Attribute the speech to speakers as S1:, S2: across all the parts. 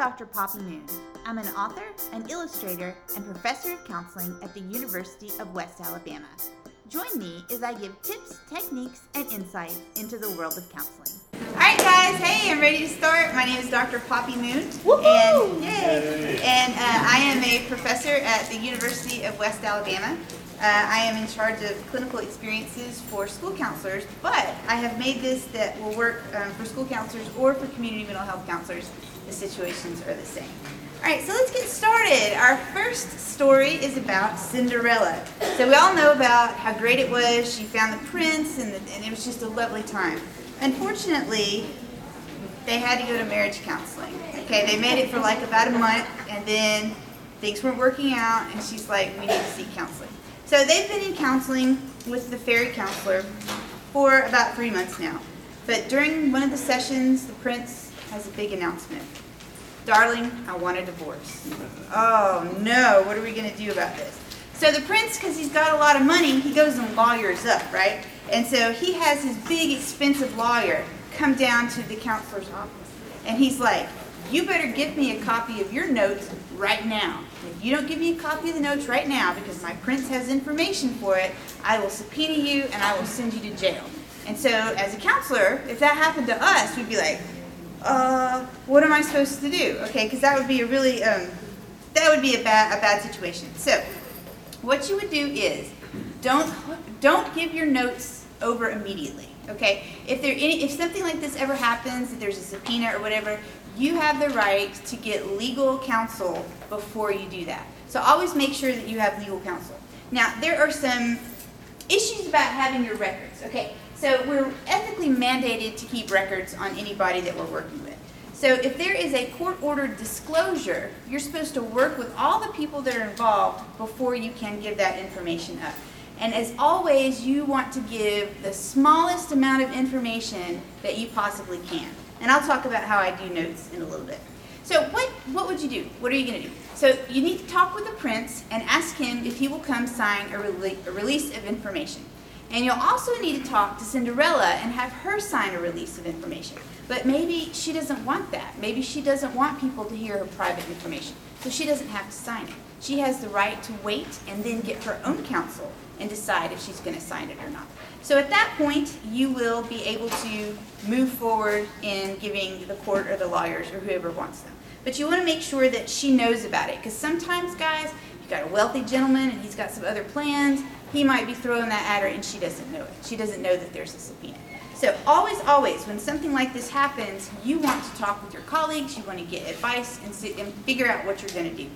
S1: Dr. Poppy Moon. I'm an author, an illustrator, and professor of counseling at the University of West Alabama. Join me as I give tips, techniques, and insights into the world of counseling. All right, guys. Hey, I'm ready to start. My name is Dr. Poppy Moon, and yay! And uh, I am a professor at the University of West Alabama. Uh, I am in charge of clinical experiences for school counselors, but I have made this that will work um, for school counselors or for community mental health counselors. The situations are the same. All right, so let's get started. Our first story is about Cinderella. So we all know about how great it was. She found the prince, and, the, and it was just a lovely time. Unfortunately, they had to go to marriage counseling. Okay, they made it for like about a month, and then things weren't working out, and she's like, we need to seek counseling. So they've been in counseling with the fairy counselor for about three months now. But during one of the sessions, the prince has a big announcement. Darling, I want a divorce. Oh no, what are we going to do about this? So the prince, because he's got a lot of money, he goes and lawyers up, right? And so he has his big, expensive lawyer come down to the counselor's office. And he's like, You better give me a copy of your notes right now. If you don't give me a copy of the notes right now, because my prince has information for it, I will subpoena you and I will send you to jail. And so, as a counselor, if that happened to us, we'd be like, uh, what am I supposed to do? Okay, because that would be a really, um, that would be a bad, a bad situation. So, what you would do is, don't, don't give your notes over immediately. Okay, if there any, if something like this ever happens, if there's a subpoena or whatever, you have the right to get legal counsel before you do that. So always make sure that you have legal counsel. Now, there are some issues about having your records. Okay, so we're ethically mandated to keep records on anybody that we're working with. So if there is a court-ordered disclosure, you're supposed to work with all the people that are involved before you can give that information up. And as always, you want to give the smallest amount of information that you possibly can. And I'll talk about how I do notes in a little bit. So what, what would you do? What are you going to do? So you need to talk with the prince and ask him if he will come sign a, rele- a release of information. And you'll also need to talk to Cinderella and have her sign a release of information. But maybe she doesn't want that. Maybe she doesn't want people to hear her private information. So she doesn't have to sign it. She has the right to wait and then get her own counsel and decide if she's going to sign it or not. So at that point, you will be able to move forward in giving the court or the lawyers or whoever wants them. But you want to make sure that she knows about it because sometimes, guys, you've got a wealthy gentleman and he's got some other plans. He might be throwing that at her and she doesn't know it. She doesn't know that there's a subpoena. So always, always, when something like this happens, you want to talk with your colleagues, you want to get advice and, see, and figure out what you're going to do.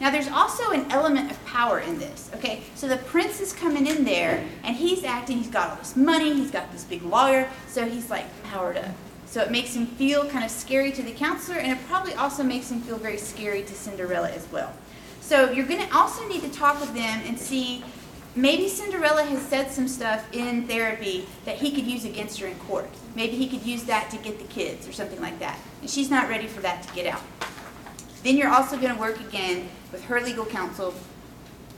S1: Now, there's also an element of power in this, okay? So the prince is coming in there, and he's acting, he's got all this money, he's got this big lawyer, so he's like powered up. So it makes him feel kind of scary to the counselor, and it probably also makes him feel very scary to Cinderella as well. So you're going to also need to talk with them and see maybe Cinderella has said some stuff in therapy that he could use against her in court. Maybe he could use that to get the kids or something like that. And she's not ready for that to get out. Then you're also going to work again with her legal counsel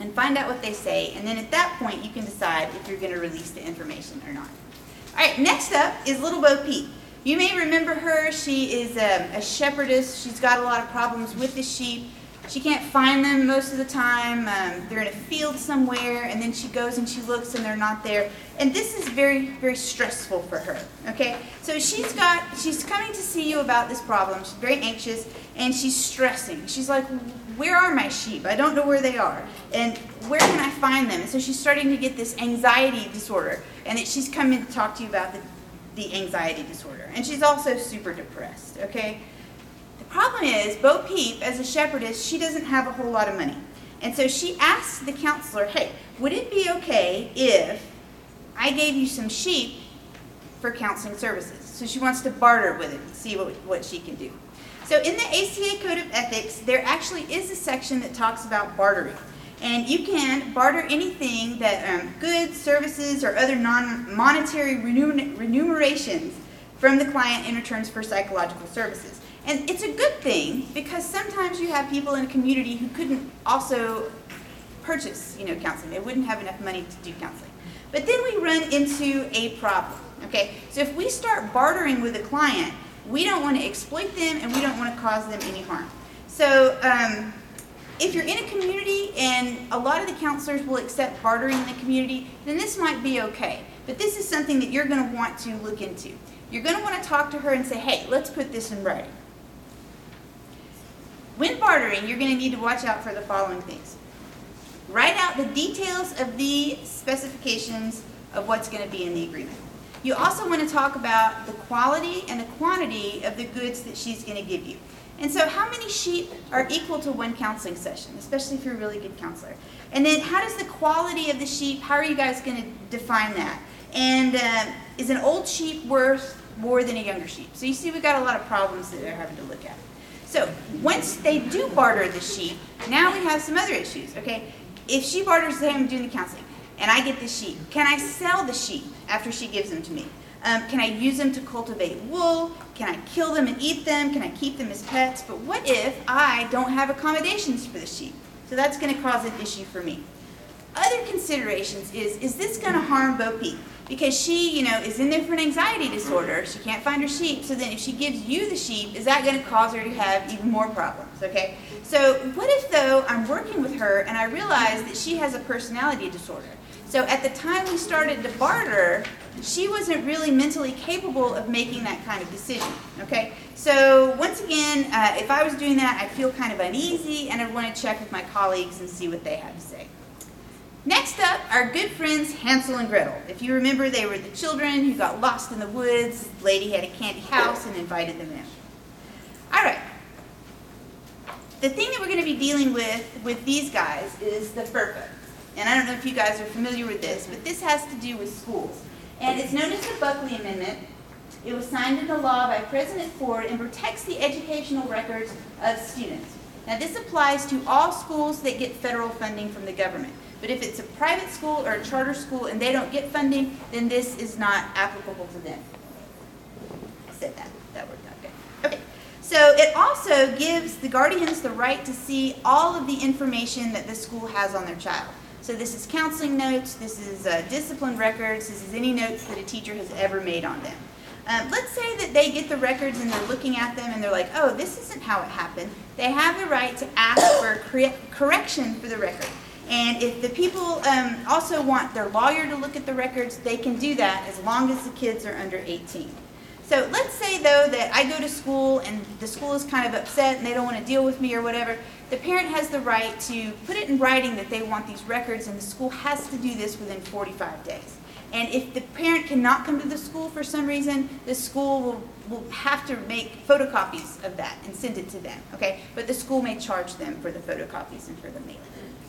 S1: and find out what they say. And then at that point, you can decide if you're going to release the information or not. All right, next up is Little Bo Peep. You may remember her. She is a, a shepherdess. She's got a lot of problems with the sheep. She can't find them most of the time. Um, they're in a field somewhere, and then she goes and she looks, and they're not there. And this is very, very stressful for her. Okay, so she's got, she's coming to see you about this problem. She's very anxious, and she's stressing. She's like, "Where are my sheep? I don't know where they are, and where can I find them?" And so she's starting to get this anxiety disorder, and that she's coming to talk to you about the, the anxiety disorder. And she's also super depressed. Okay. Problem is, Bo Peep, as a shepherdess, she doesn't have a whole lot of money. And so she asks the counselor, hey, would it be okay if I gave you some sheep for counseling services? So she wants to barter with it and see what, what she can do. So in the ACA Code of Ethics, there actually is a section that talks about bartering. And you can barter anything that um, goods, services, or other non monetary remunerations from the client in returns for psychological services. And it's a good thing because sometimes you have people in a community who couldn't also purchase, you know, counseling. They wouldn't have enough money to do counseling. But then we run into a problem. Okay, so if we start bartering with a client, We don't want to exploit them and we don't want to cause them any harm. So um, if you're in a community and a lot of the counselors will accept bartering in the community, then this might be okay. But this is something that you're going to want to look into. You're going to want to talk to her and say, hey, let's put this in writing. When bartering, you're going to need to watch out for the following things. Write out the details of the specifications of what's going to be in the agreement. You also want to talk about the quality and the quantity of the goods that she's going to give you. And so how many sheep are equal to one counseling session, especially if you're a really good counselor? And then how does the quality of the sheep, how are you guys going to define that? And uh, is an old sheep worth more than a younger sheep? So you see we've got a lot of problems that they're having to look at. So once they do barter the sheep, now we have some other issues, okay? If she barters, say I'm doing the counseling, and I get the sheep, can I sell the sheep after she gives them to me? Um, can I use them to cultivate wool? Can I kill them and eat them? Can I keep them as pets? But what if I don't have accommodations for the sheep? So that's going to cause an issue for me. Other considerations is, is this going to harm Bo Peep? Because she, you know, is in there for an anxiety disorder. She can't find her sheep. So then if she gives you the sheep, is that going to cause her to have even more problems, okay? So what if, though, I'm working with her and I realize that she has a personality disorder? So at the time we started to barter, she wasn't really mentally capable of making that kind of decision, okay? So once again, uh, if I was doing that, I'd feel kind of uneasy and I'd want to check with my colleagues and see what they had to say. Next up, our good friends Hansel and Gretel. If you remember, they were the children who got lost in the woods. The lady had a candy house and invited them in. All right. The thing that we're going to be dealing with with these guys is the FERPA. And I don't know if you guys are familiar with this, but this has to do with schools. And it's known as the Buckley Amendment. It was signed into law by President Ford and protects the educational records of students. Now this applies to all schools that get federal funding from the government. But if it's a private school or a charter school and they don't get funding, then this is not applicable to them. I said that. That worked out good. Okay. So it also gives the guardians the right to see all of the information that the school has on their child. So this is counseling notes, this is uh, discipline records, this is any notes that a teacher has ever made on them. Um, let's say that they get the records and they're looking at them and they're like, oh, this isn't how it happened. They have the right to ask for correction for the record. And if the people um, also want their lawyer to look at the records, they can do that as long as the kids are under 18. So let's say, though, that I go to school and the school is kind of upset and they don't want to deal with me or whatever. The parent has the right to put it in writing that they want these records, and the school has to do this within 45 days. And if the parent cannot come to the school for some reason, the school will, will have to make photocopies of that and send it to them, okay? But the school may charge them for the photocopies and for the mailing.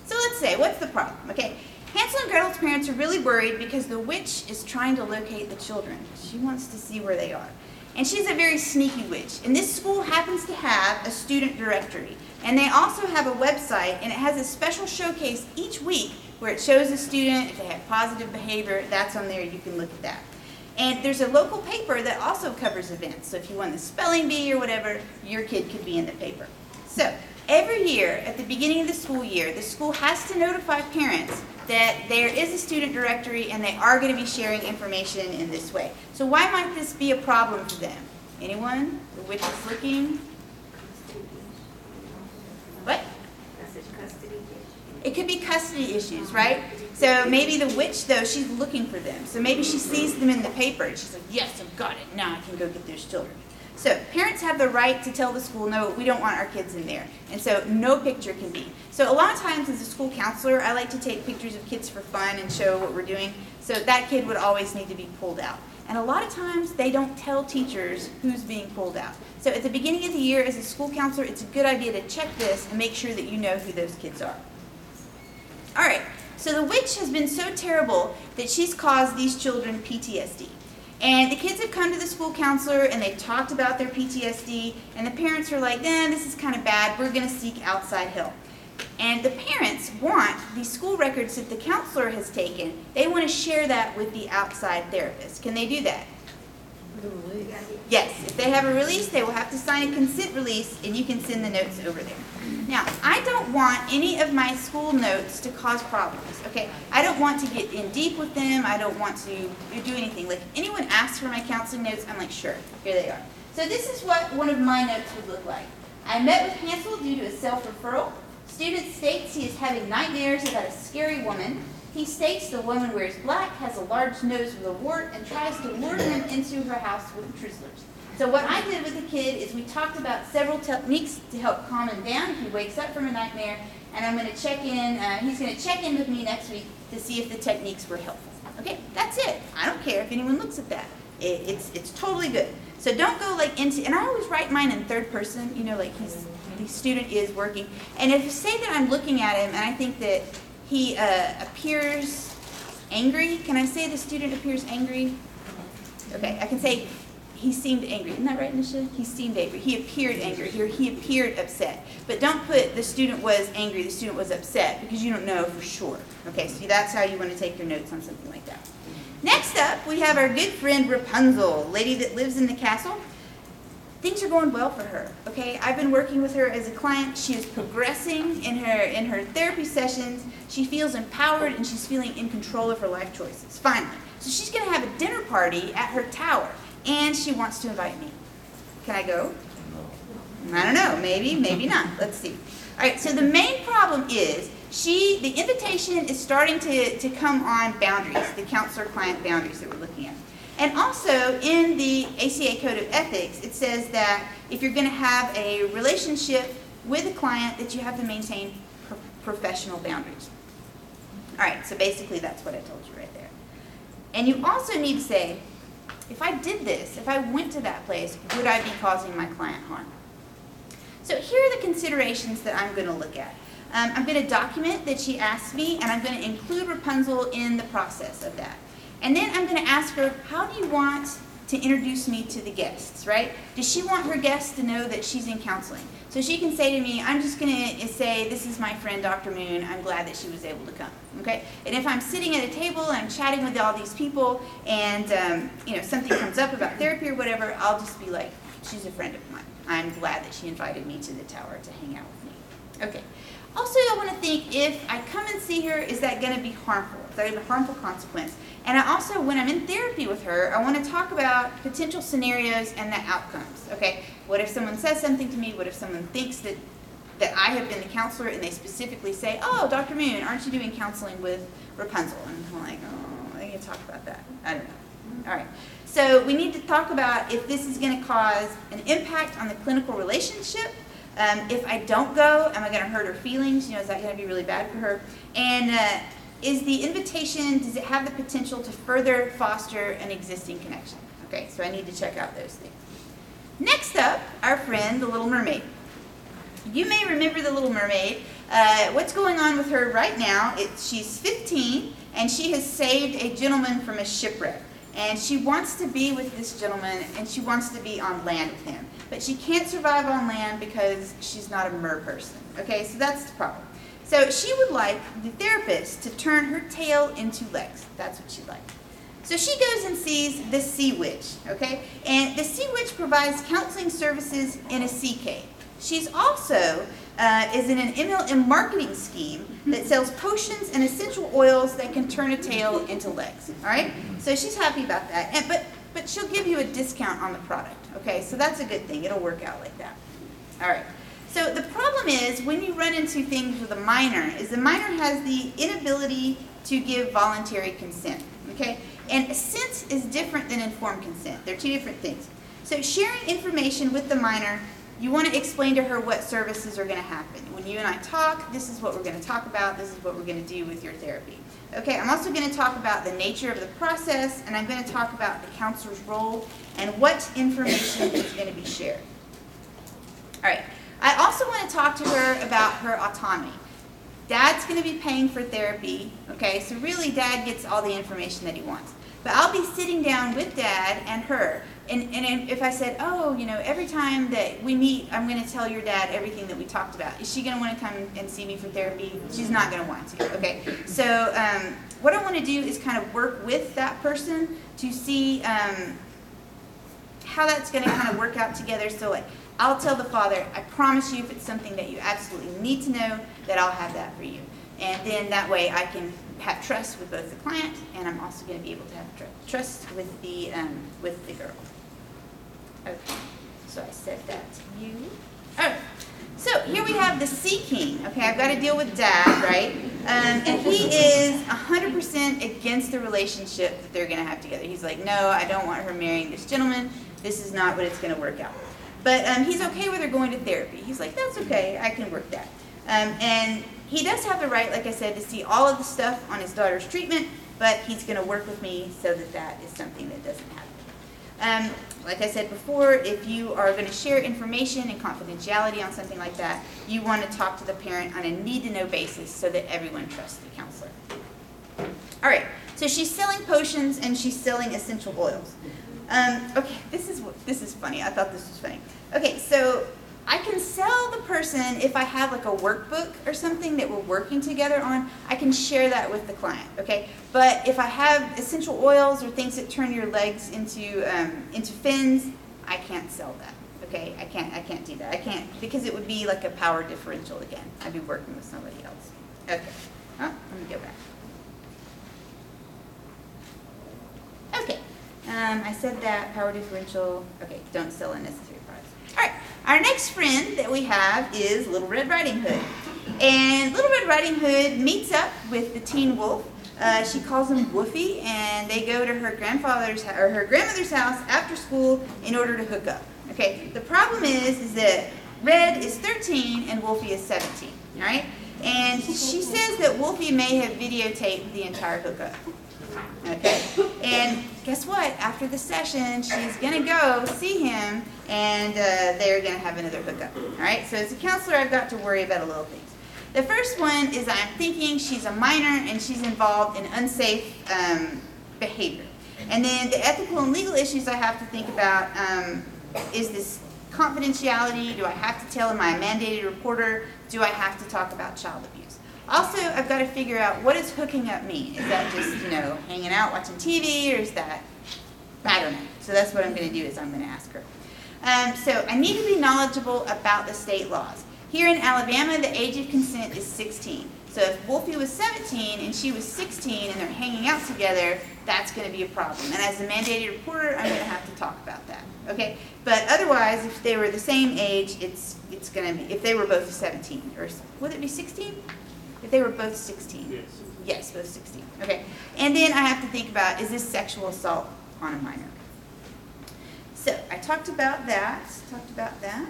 S1: So let's say, what's the problem? Okay, Hansel and Gretel's parents are really worried because the witch is trying to locate the children. She wants to see where they are. And she's a very sneaky witch. And this school happens to have a student directory. And they also have a website, and it has a special showcase each week where it shows a student, if they have positive behavior, that's on there, you can look at that. And there's a local paper that also covers events. So if you won the spelling bee or whatever, your kid could be in the paper. So Every year, at the beginning of the school year, the school has to notify parents that there is a student directory and they are going to be sharing information in this way. So why might this be a problem for them? Anyone? The witch is looking? What? It could be custody issues, right? So maybe the witch, though, she's looking for them. So maybe she sees them in the paper and she's like, yes, I've got it. Now I can go get those children. So parents have the right to tell the school, no, we don't want our kids in there. And so no picture can be. So a lot of times as a school counselor, I like to take pictures of kids for fun and show what we're doing. So that kid would always need to be pulled out. And a lot of times they don't tell teachers who's being pulled out. So at the beginning of the year as a school counselor, it's a good idea to check this and make sure that you know who those kids are. All right, so the witch has been so terrible that she's caused these children PTSD. And the kids have come to the school counselor and they've talked about their PTSD, and the parents are like, eh, this is kind of bad, we're going to seek outside help. And the parents want the school records that the counselor has taken, they want to share that with the outside therapist. Can they do that? Yes, if they have a release, they will have to sign a consent release, and you can send the notes over there. Now, I don't want any of my school notes to cause problems, okay? I don't want to get in deep with them. I don't want to do anything. Like, anyone asks for my counseling notes, I'm like, sure, here they are. So this is what one of my notes would look like. I met with Hansel due to a self-referral. Student states he is having nightmares about a scary woman. He states the woman wears black, has a large nose with a wart, and tries to lure him into her house with Twizzlers. So what I did with the kid is we talked about several techniques to help calm him down if he wakes up from a nightmare, and I'm going to check in, uh, he's going to check in with me next week to see if the techniques were helpful. Okay, that's it. I don't care if anyone looks at that. It, it's, it's totally good. So don't go like into, and I always write mine in third person, you know, like he's, the student is working. And if you say that I'm looking at him and I think that he uh, appears angry, can I say the student appears angry? Okay, I can say he seemed angry. Isn't that right, Nisha? He seemed angry. He appeared angry. He, he appeared upset. But don't put the student was angry, the student was upset, because you don't know for sure. Okay, so that's how you want to take your notes on something like that. Next up, we have our good friend Rapunzel, lady that lives in the castle. Things are going well for her. Okay, I've been working with her as a client. She is progressing in her in her therapy sessions. She feels empowered and she's feeling in control of her life choices. Finally, so she's going to have a dinner party at her tower and she wants to invite me. Can I go? I don't know. Maybe, maybe not. Let's see. All right, so the main problem is she, the invitation is starting to, to come on boundaries, the counselor-client boundaries that we're looking at. And also in the ACA Code of Ethics, it says that if you're going to have a relationship with a client, that you have to maintain pro professional boundaries. All right, so basically that's what I told you right there. And you also need to say, if I did this, if I went to that place, would I be causing my client harm? So here are the considerations that I'm going to look at. Um, I'm going to document that she asked me, and I'm going to include Rapunzel in the process of that. And then I'm going to ask her, how do you want to introduce me to the guests, right? Does she want her guests to know that she's in counseling? So she can say to me, I'm just going to say, this is my friend Dr. Moon. I'm glad that she was able to come, okay? And if I'm sitting at a table and I'm chatting with all these people and, um, you know, something comes up about therapy or whatever, I'll just be like, she's a friend of mine. I'm glad that she invited me to the tower to hang out with me. Okay. Also, I want to think if I come and see her, is that going to be harmful? Is that a harmful consequence? And I also, when I'm in therapy with her, I want to talk about potential scenarios and the outcomes. Okay, what if someone says something to me? What if someone thinks that that I have been the counselor and they specifically say, "Oh, Dr. Moon, aren't you doing counseling with Rapunzel?" And I'm like, "Oh, I can talk about that." I don't know. All right. So we need to talk about if this is going to cause an impact on the clinical relationship. Um, if I don't go, am I going to hurt her feelings? You know, is that going to be really bad for her? And uh, is the invitation, does it have the potential to further foster an existing connection? Okay, so I need to check out those things. Next up, our friend, the Little Mermaid. You may remember the Little Mermaid. Uh, what's going on with her right now, it, she's 15, and she has saved a gentleman from a shipwreck. And she wants to be with this gentleman, and she wants to be on land with him. But she can't survive on land because she's not a mer person. Okay, so that's the problem. So she would like the therapist to turn her tail into legs. That's what she'd like. So she goes and sees the Sea Witch, okay? And the Sea Witch provides counseling services in a sea cave. She's also uh, is in an MLM marketing scheme that sells potions and essential oils that can turn a tail into legs. All right, so she's happy about that. And, but but she'll give you a discount on the product. Okay, so that's a good thing. It'll work out like that. All right. So the problem is when you run into things with a minor is the minor has the inability to give voluntary consent. Okay? And assent is different than informed consent. They're two different things. So sharing information with the minor, you want to explain to her what services are going to happen. When you and I talk, this is what we're going to talk about. This is what we're going to do with your therapy. Okay, I'm also going to talk about the nature of the process, and I'm going to talk about the counselor's role and what information is going to be shared. All right. I also want to talk to her about her autonomy. Dad's going to be paying for therapy, okay? So really, Dad gets all the information that he wants. But I'll be sitting down with Dad and her. And, and if I said, oh, you know, every time that we meet, I'm going to tell your dad everything that we talked about. Is she going to want to come and see me for therapy? She's not going to want to, okay? So um, what I want to do is kind of work with that person to see um, how that's going to kind of work out together. So like, I'll tell the father, I promise you if it's something that you absolutely need to know, that I'll have that for you. And then that way I can have trust with both the client and I'm also going to be able to have tr trust with the, um, with the girl. Okay. So I said that to you. Right. So here we have the Sea King. Okay, I've got to deal with Dad, right? Um, and he is 100% against the relationship that they're going to have together. He's like, no, I don't want her marrying this gentleman. This is not what it's going to work out. But um, he's okay with her going to therapy. He's like, that's okay, I can work that. Um, and he does have the right, like I said, to see all of the stuff on his daughter's treatment, but he's going to work with me so that that is something that doesn't happen. Um, like I said before, if you are going to share information and confidentiality on something like that, you want to talk to the parent on a need-to-know basis so that everyone trusts the counselor. All right, so she's selling potions and she's selling essential oils. Um, okay, this is this is funny. I thought this was funny. Okay, so I can sell the person if I have like a workbook or something that we're working together on. I can share that with the client. Okay, but if I have essential oils or things that turn your legs into um, into fins, I can't sell that. Okay, I can't I can't do that. I can't because it would be like a power differential again. I'd be working with somebody else. Okay, oh, let me go back. Okay, um, I said that power differential. Okay, don't sell unnecessary products. All right. Our next friend that we have is Little Red Riding Hood. And Little Red Riding Hood meets up with the teen wolf. Uh, she calls him Woofy, and they go to her grandfather's or her grandmother's house after school in order to hook up. Okay. The problem is, is that Red is 13 and Wolfie is 17. All right. And she says that Wolfie may have videotaped the entire hookup. Okay? And guess what? After the session, she's going to go see him, and uh, they're going to have another hookup. All right? So as a counselor, I've got to worry about a little things. The first one is I'm thinking she's a minor and she's involved in unsafe um, behavior. And then the ethical and legal issues I have to think about um, is this confidentiality? Do I have to tell a mandated reporter? Do I have to talk about child abuse? Also, I've got to figure out what does hooking up mean? Is that just, you know, hanging out, watching TV, or is that, I don't know. So that's what I'm going to do is I'm going to ask her. Um, so I need to be knowledgeable about the state laws. Here in Alabama, the age of consent is 16. So if Wolfie was 17 and she was 16 and they're hanging out together, that's going to be a problem. And as a mandated reporter, I'm going to have to talk about that. Okay? But otherwise, if they were the same age, it's it's going to be, if they were both 17, or would it be 16? If they were both 16?
S2: Yes.
S1: Yes, both 16. Okay. And then I have to think about, is this sexual assault on a minor? So I talked about that, talked about that.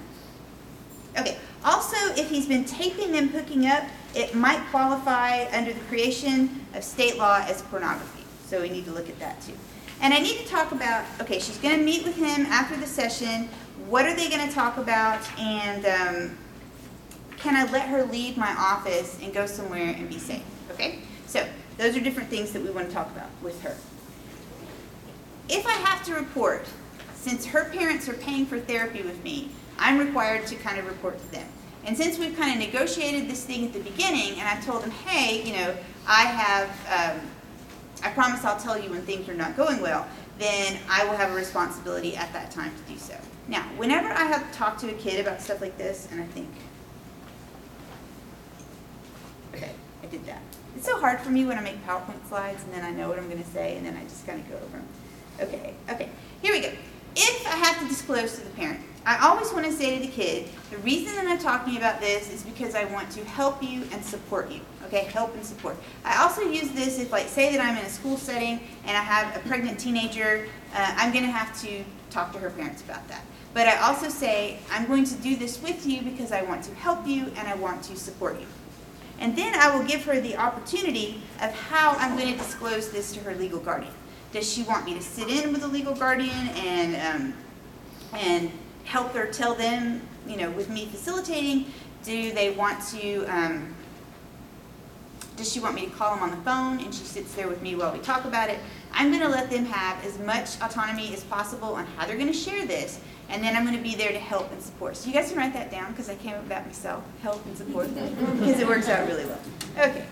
S1: Okay. Also, if he's been taping them hooking up, it might qualify under the creation of state law as pornography. So we need to look at that too. And I need to talk about, okay, she's going to meet with him after the session. What are they going to talk about? And um, can I let her leave my office and go somewhere and be safe? Okay? So those are different things that we want to talk about with her. If I have to report, since her parents are paying for therapy with me, I'm required to kind of report to them. And since we've kind of negotiated this thing at the beginning, and I told them, hey, you know, I have, um, I promise I'll tell you when things are not going well, then I will have a responsibility at that time to do so. Now, whenever I have talked to a kid about stuff like this, and I think, okay, I did that. It's so hard for me when I make PowerPoint slides and then I know what I'm going to say and then I just kind of go over them. Okay, okay, here we go. If I have to disclose to the parent, I always want to say to the kid, the reason that I'm talking about this is because I want to help you and support you. Okay, help and support. I also use this if, like, say that I'm in a school setting and I have a pregnant teenager, uh, I'm going to have to talk to her parents about that. But I also say, I'm going to do this with you because I want to help you and I want to support you. And then I will give her the opportunity of how I'm going to disclose this to her legal guardian. Does she want me to sit in with a legal guardian and um, and help her tell them, you know, with me facilitating? Do they want to? Um, does she want me to call them on the phone and she sits there with me while we talk about it? I'm going to let them have as much autonomy as possible on how they're going to share this, and then I'm going to be there to help and support. So you guys can write that down because I came up with that myself, help and support, because it works out really well. Okay.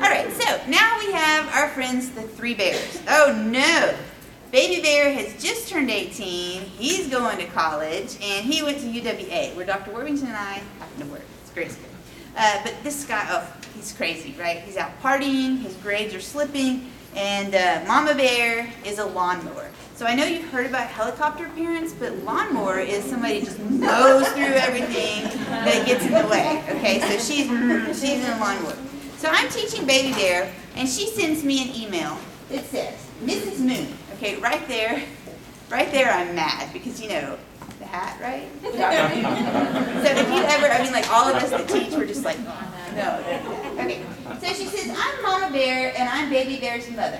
S1: All right, so now we have our friends, the three bears. Oh no! Baby Bear has just turned 18. He's going to college, and he went to UWA, where Dr. Worthington and I happen to work. It's great. Uh, but this guy, oh, he's crazy, right? He's out partying, his grades are slipping, and uh, Mama Bear is a lawnmower. So I know you've heard about helicopter parents, but lawnmower is somebody just mows through everything that gets in the way. Okay, so she's she's in lawnmower. So I'm teaching Baby Bear, and she sends me an email that says, Mrs. Moon. Okay, right there, right there, I'm mad because you know the hat, right? so if you ever, I mean, like all of us that teach, we're just like, oh, no. Okay. So she says, I'm Mama Bear, and I'm Baby Bear's mother.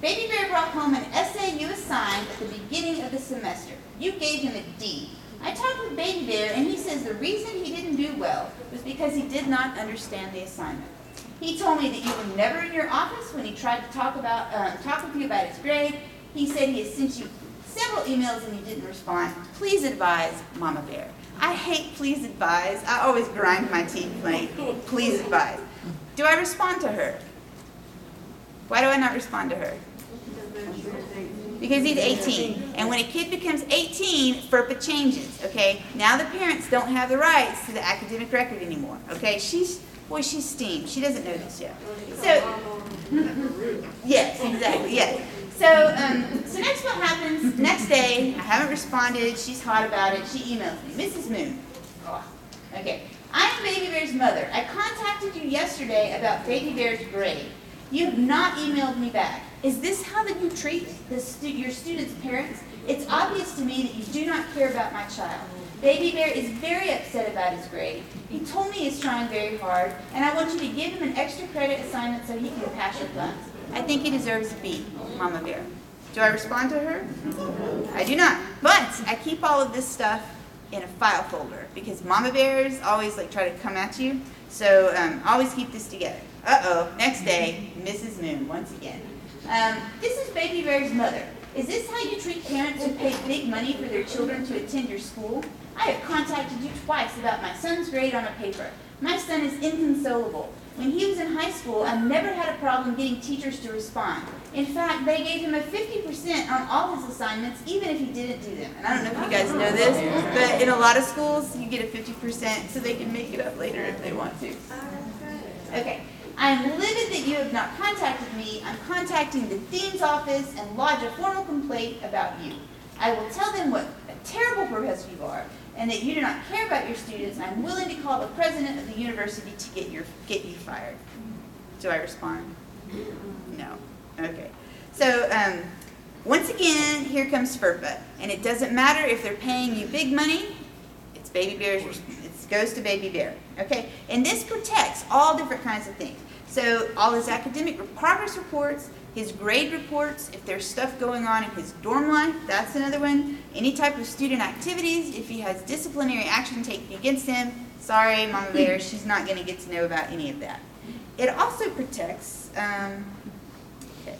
S1: Baby Bear brought home an essay you assigned at the beginning of the semester. You gave him a D. I talked with Baby Bear, and he says the reason he didn't do well was because he did not understand the assignment. He told me that you were never in your office when he tried to talk about um, talk with you about his grade. He said he has sent you several emails and you didn't respond. Please advise Mama Bear. I hate please advise. I always grind my teeth like, please advise. Do I respond to her? Why do I not respond to her? Because he's 18. And when a kid becomes 18, FERPA changes, okay? Now the parents don't have the rights to the academic record anymore, okay? She's Boy, she's steamed. She doesn't know this yet. So, yes, exactly, yes. So, um, so next what happens, next day, I haven't responded, she's hot about it, she emails me, Mrs. Moon. Okay. I'm Baby Bear's mother. I contacted you yesterday about Baby Bear's grade. You have not emailed me back. Is this how that you treat stu your students' parents? It's obvious to me that you do not care about my child. Baby Bear is very upset about his grade. He told me he's trying very hard, and I want you to give him an extra credit assignment so he can pass your class. I think he deserves a B, Mama Bear. Do I respond to her? I do not. But I keep all of this stuff in a file folder because Mama Bears always like try to come at you. So um, always keep this together. Uh-oh, next day, Mrs. Moon once again. Um, this is Baby Bear's mother. Is this how you treat parents who pay big money for their children to attend your school? I have contacted you twice about my son's grade on a paper. My son is inconsolable. When he was in high school, I never had a problem getting teachers to respond. In fact, they gave him a 50% on all his assignments, even if he didn't do them. And I don't know if you guys know this, but in a lot of schools, you get a 50% so they can make it up later if they want to. Okay. I am livid that you have not contacted me. I'm contacting the dean's office and lodge a formal complaint about you. I will tell them what a terrible professor you are and that you do not care about your students, I'm willing to call the president of the university to get, your, get you fired. Do I respond? No. Okay. So, um, once again, here comes FERPA. And it doesn't matter if they're paying you big money, it's baby bear's, it goes to baby bear. Okay? And this protects all different kinds of things. So all his academic progress reports, his grade reports, if there's stuff going on in his dorm life, that's another one. Any type of student activities, if he has disciplinary action taken against him, sorry, Mama Bear, she's not going to get to know about any of that. It also protects, um, okay,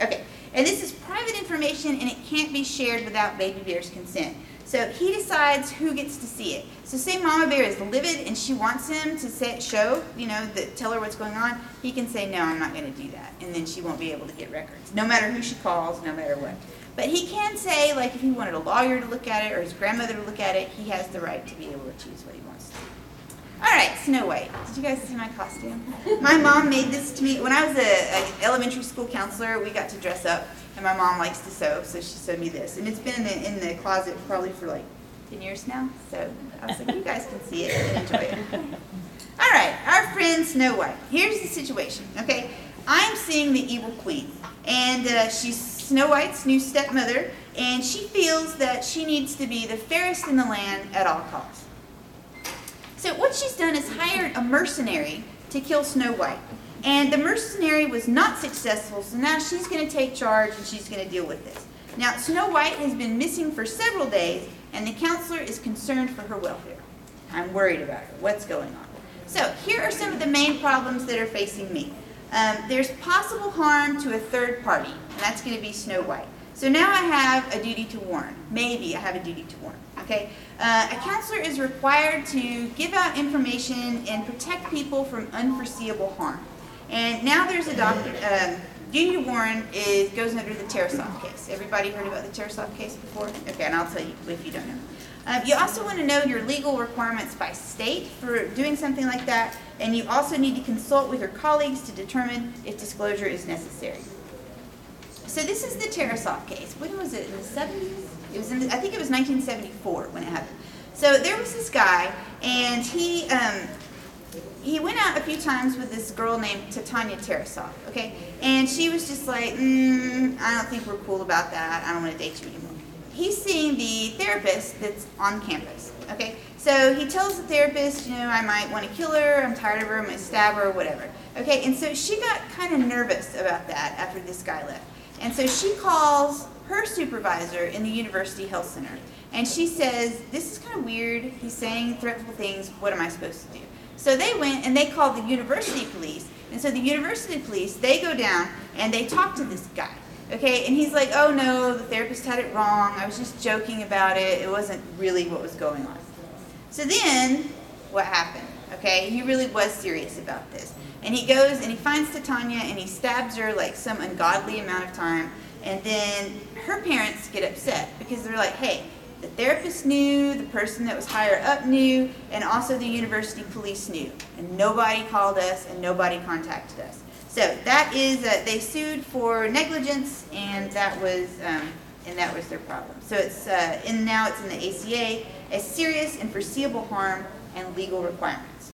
S1: okay, and this is private information and it can't be shared without Baby Bear's consent. So he decides who gets to see it. So say Mama Bear is livid and she wants him to say, show, you know, the, tell her what's going on, he can say, no, I'm not going to do that. And then she won't be able to get records, no matter who she calls, no matter what. But he can say, like, if he wanted a lawyer to look at it or his grandmother to look at it, he has the right to be able to choose what he wants to do. All right, Snow White. Did you guys see my costume? My mom made this to me. When I was an elementary school counselor, we got to dress up and my mom likes to sew, so she sewed me this. And it's been in the, in the closet probably for like 10 years now. So I was like, you guys can see it and enjoy it. All right, our friend Snow White. Here's the situation, okay? I'm seeing the evil queen, and uh, she's Snow White's new stepmother, and she feels that she needs to be the fairest in the land at all costs. So what she's done is hired a mercenary to kill Snow White. And the mercenary was not successful, so now she's going to take charge and she's going to deal with this. Now, Snow White has been missing for several days, and the counselor is concerned for her welfare. I'm worried about her. What's going on? So, here are some of the main problems that are facing me. Um, there's possible harm to a third party, and that's going to be Snow White. So now I have a duty to warn. Maybe I have a duty to warn. Okay, uh, a counselor is required to give out information and protect people from unforeseeable harm. And now there's a doctor, um, Duty Warren is, goes under the Tarasoff case. Everybody heard about the Tarasoff case before? Okay, and I'll tell you if you don't know. Um, you also want to know your legal requirements by state for doing something like that, and you also need to consult with your colleagues to determine if disclosure is necessary. So this is the Tarasoff case. When was it? In the 70s? It was in. The, I think it was 1974 when it happened. So there was this guy, and he um, he went out a few times with this girl named Titania Tarasoff. Okay, and she was just like, mm, I don't think we're cool about that. I don't want to date you anymore. He's seeing the therapist that's on campus. Okay, so he tells the therapist, you know, I might want to kill her. I'm tired of her. Going to stab her, or whatever. Okay, and so she got kind of nervous about that after this guy left. And so she calls her supervisor in the University Health Center. And she says, This is kind of weird. He's saying threatenful things. What am I supposed to do? So they went and they called the university police. And so the university police, they go down and they talk to this guy. Okay, and he's like, oh no, the therapist had it wrong. I was just joking about it. It wasn't really what was going on. So then, what happened? Okay, he really was serious about this. And he goes and he finds Titania and he stabs her like some ungodly amount of time. And then her parents get upset because they're like, hey, the therapist knew, the person that was higher up knew, and also the university police knew. And nobody called us and nobody contacted us. So that is, uh, they sued for negligence, and that was, um, and that was their problem. So it's, uh, and now it's in the ACA, a serious and foreseeable harm and legal requirement.